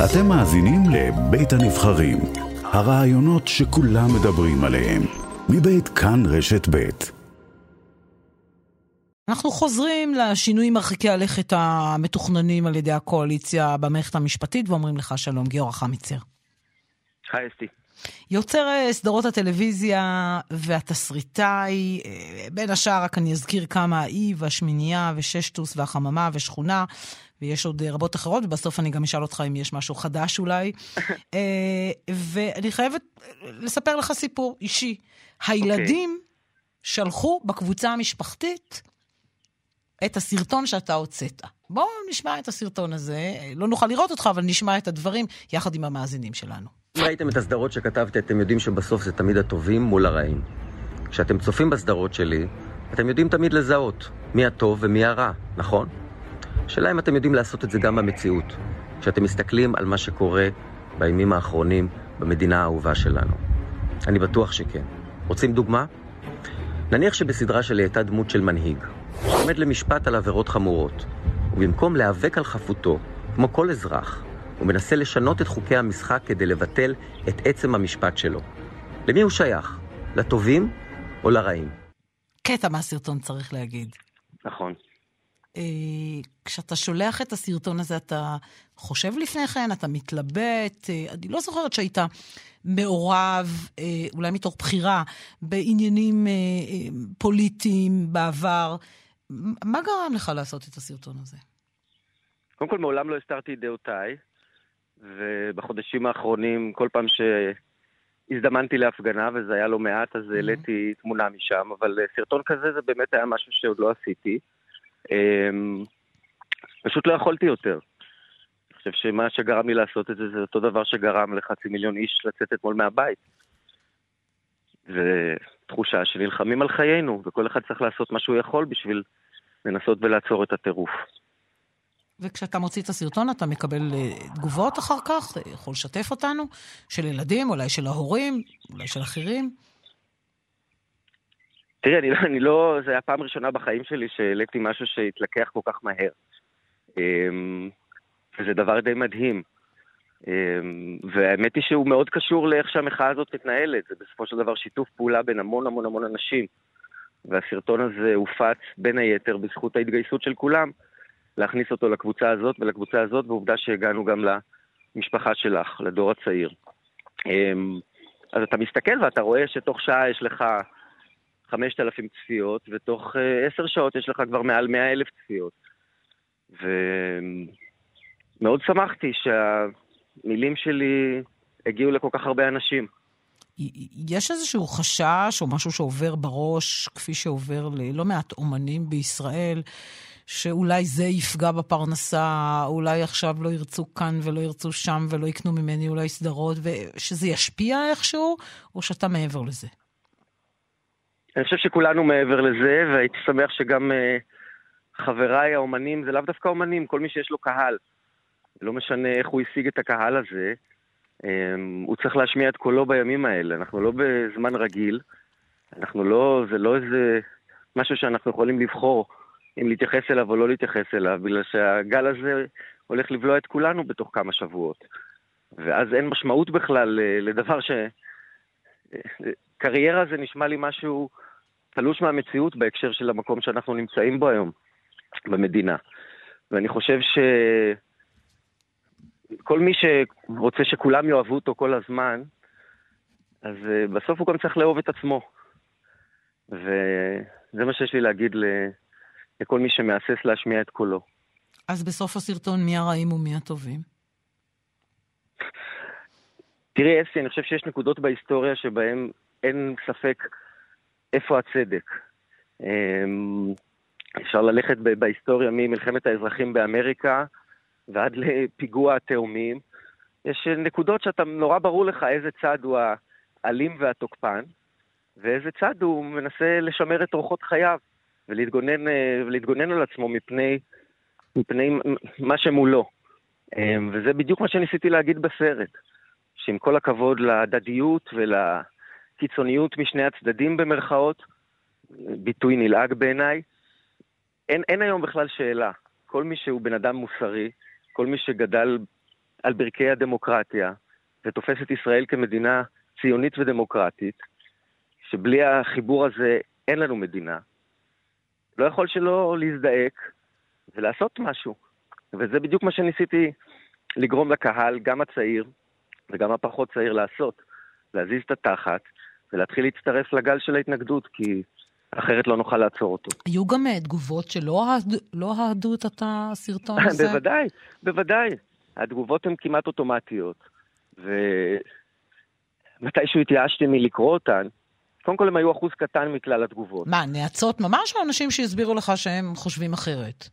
אתם מאזינים לבית הנבחרים, הרעיונות שכולם מדברים עליהם, מבית כאן רשת בית. אנחנו חוזרים לשינויים מרחיקי הלכת המתוכננים על ידי הקואליציה במערכת המשפטית ואומרים לך שלום, גיורא חמיצר. היי אסתי. יוצר אה, סדרות הטלוויזיה והתסריטאי, אה, בין השאר רק אני אזכיר כמה, האי והשמינייה וששטוס והחממה ושכונה, ויש עוד אה, רבות אחרות, ובסוף אני גם אשאל אותך אם יש משהו חדש אולי. ואני חייבת לספר לך סיפור אישי. הילדים okay. שלחו בקבוצה המשפחתית את הסרטון שאתה הוצאת. בואו נשמע את הסרטון הזה, לא נוכל לראות אותך, אבל נשמע את הדברים יחד עם המאזינים שלנו. אם ראיתם את הסדרות שכתבתי, אתם יודעים שבסוף זה תמיד הטובים מול הרעים. כשאתם צופים בסדרות שלי, אתם יודעים תמיד לזהות מי הטוב ומי הרע, נכון? השאלה אם אתם יודעים לעשות את זה גם במציאות, כשאתם מסתכלים על מה שקורה בימים האחרונים במדינה האהובה שלנו. אני בטוח שכן. רוצים דוגמה? נניח שבסדרה שלי הייתה דמות של מנהיג, שעומד למשפט על עבירות חמורות, ובמקום להיאבק על חפותו, כמו כל אזרח, הוא מנסה לשנות את חוקי המשחק כדי לבטל את עצם המשפט שלו. למי הוא שייך? לטובים או לרעים? קטע מהסרטון צריך להגיד. נכון. אה, כשאתה שולח את הסרטון הזה, אתה חושב לפני כן, אתה מתלבט, אה, אני לא זוכרת שהיית מעורב, אה, אולי מתוך בחירה, בעניינים פוליטיים בעבר. מה גרם לך לעשות את הסרטון הזה? קודם כל, מעולם לא הסתרתי את דעותיי. ובחודשים האחרונים, כל פעם שהזדמנתי להפגנה, וזה היה לא מעט, אז העליתי mm-hmm. תמונה משם, אבל אה, סרטון כזה זה באמת היה משהו שעוד לא עשיתי. אמ, פשוט לא יכולתי יותר. אני חושב שמה שגרם לי לעשות את זה, זה אותו דבר שגרם לחצי מיליון איש לצאת אתמול מהבית. זה תחושה שנלחמים על חיינו, וכל אחד צריך לעשות מה שהוא יכול בשביל לנסות ולעצור את הטירוף. וכשאתה מוציא את הסרטון אתה מקבל אה, תגובות אחר כך, אה, יכול לשתף אותנו, של ילדים, אולי של ההורים, אולי של אחרים. תראי, אני, לא, אני לא, זה היה פעם ראשונה בחיים שלי שהעליתי משהו שהתלקח כל כך מהר. אמ, וזה דבר די מדהים. אמ, והאמת היא שהוא מאוד קשור לאיך שהמחאה הזאת מתנהלת. זה בסופו של דבר שיתוף פעולה בין המון המון המון אנשים. והסרטון הזה הופץ בין היתר בזכות ההתגייסות של כולם. להכניס אותו לקבוצה הזאת ולקבוצה הזאת, ועובדה שהגענו גם למשפחה שלך, לדור הצעיר. אמ, אז אתה מסתכל ואתה רואה שתוך שעה יש לך 5,000 צפיות, ותוך אה, עשר שעות יש לך כבר מעל 100 אלף צפיות. ומאוד שמחתי שהמילים שלי הגיעו לכל כך הרבה אנשים. יש איזשהו חשש או משהו שעובר בראש, כפי שעובר ללא מעט אומנים בישראל, שאולי זה יפגע בפרנסה, אולי עכשיו לא ירצו כאן ולא ירצו שם ולא יקנו ממני אולי סדרות, ושזה ישפיע איכשהו, או שאתה מעבר לזה? אני חושב שכולנו מעבר לזה, והייתי שמח שגם uh, חבריי האומנים, זה לאו דווקא אומנים, כל מי שיש לו קהל. לא משנה איך הוא השיג את הקהל הזה, um, הוא צריך להשמיע את קולו בימים האלה. אנחנו לא בזמן רגיל, אנחנו לא, זה לא איזה משהו שאנחנו יכולים לבחור. אם להתייחס אליו או לא להתייחס אליו, בגלל שהגל הזה הולך לבלוע את כולנו בתוך כמה שבועות. ואז אין משמעות בכלל אה, לדבר ש... קריירה זה נשמע לי משהו תלוש מהמציאות בהקשר של המקום שאנחנו נמצאים בו היום, במדינה. ואני חושב שכל מי שרוצה שכולם יאהבו אותו כל הזמן, אז אה, בסוף הוא גם צריך לאהוב את עצמו. וזה מה שיש לי להגיד לכל מי שמהסס להשמיע את קולו. אז בסוף הסרטון מי הרעים ומי הטובים? תראי, אסי, אני חושב שיש נקודות בהיסטוריה שבהן אין ספק איפה הצדק. אמ, אפשר ללכת בהיסטוריה ממלחמת האזרחים באמריקה ועד לפיגוע התאומים. יש נקודות שאתה, נורא ברור לך איזה צד הוא האלים והתוקפן, ואיזה צד הוא מנסה לשמר את אורחות חייו. ולהתגונן, אה, ולהתגונן על עצמו מפני, מפני מה שמולו. אה, וזה בדיוק מה שניסיתי להגיד בסרט, שעם כל הכבוד להדדיות ולקיצוניות משני הצדדים במרכאות, ביטוי נלעג בעיניי, אין, אין היום בכלל שאלה. כל מי שהוא בן אדם מוסרי, כל מי שגדל על ברכי הדמוקרטיה, ותופס את ישראל כמדינה ציונית ודמוקרטית, שבלי החיבור הזה אין לנו מדינה, לא יכול שלא להזדעק ולעשות משהו. וזה בדיוק מה שניסיתי לגרום לקהל, גם הצעיר וגם הפחות צעיר, לעשות. להזיז את התחת ולהתחיל להצטרף לגל של ההתנגדות, כי אחרת לא נוכל לעצור אותו. היו גם אה, תגובות שלא לא אהדו את הסרטון הזה? בוודאי, בוודאי. התגובות הן כמעט אוטומטיות, ומתישהו התייאשתי מלקרוא אותן. קודם כל הם היו אחוז קטן מכלל התגובות. מה, נאצות ממש או אנשים שהסבירו לך שהם חושבים אחרת?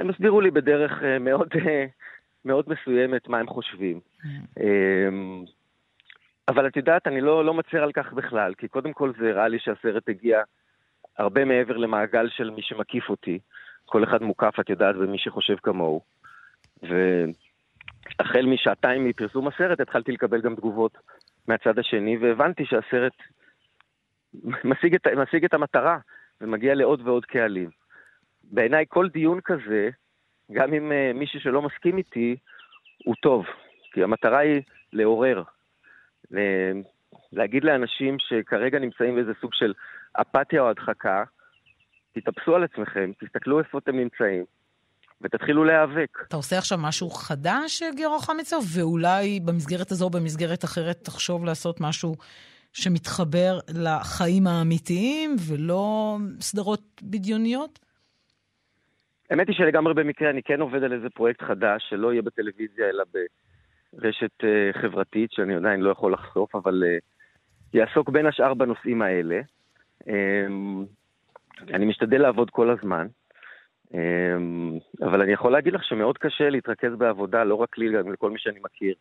הם הסבירו לי בדרך אה, מאוד, אה, מאוד מסוימת מה הם חושבים. Mm. אמ, אבל את יודעת, אני לא, לא מצר על כך בכלל, כי קודם כל זה הראה לי שהסרט הגיע הרבה מעבר למעגל של מי שמקיף אותי. כל אחד מוקף, את יודעת, במי שחושב כמוהו. והחל משעתיים מפרסום הסרט התחלתי לקבל גם תגובות מהצד השני, והבנתי שהסרט משיג את, משיג את המטרה ומגיע לעוד ועוד קהלים. בעיניי כל דיון כזה, גם עם uh, מישהו שלא מסכים איתי, הוא טוב. כי המטרה היא לעורר, להגיד לאנשים שכרגע נמצאים באיזה סוג של אפתיה או הדחקה, תתאפסו על עצמכם, תסתכלו איפה אתם נמצאים, ותתחילו להיאבק. אתה עושה עכשיו משהו חדש, גיורא חמיצר, ואולי במסגרת הזו או במסגרת אחרת תחשוב לעשות משהו שמתחבר לחיים האמיתיים ולא סדרות בדיוניות? האמת היא שלגמרי במקרה אני כן עובד על איזה פרויקט חדש שלא יהיה בטלוויזיה אלא ב... רשת uh, חברתית שאני עדיין לא יכול לחשוף, אבל uh, יעסוק בין השאר בנושאים האלה. Um, אני משתדל לעבוד כל הזמן, um, אבל אני יכול להגיד לך שמאוד קשה להתרכז בעבודה, לא רק לי, גם לכל מי שאני מכיר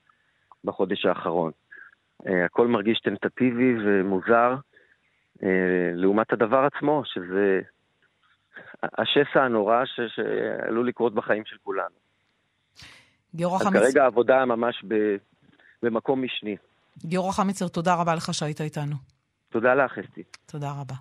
בחודש האחרון. Uh, הכל מרגיש טנטטיבי ומוזר, uh, לעומת הדבר עצמו, שזה השסע הנורא שעלול לקרות בחיים של כולנו. גיורא חמיצר. כרגע העבודה ממש ב, במקום משני. גיורא חמיצר, תודה רבה לך שהיית איתנו. תודה לך, אסתי. תודה רבה.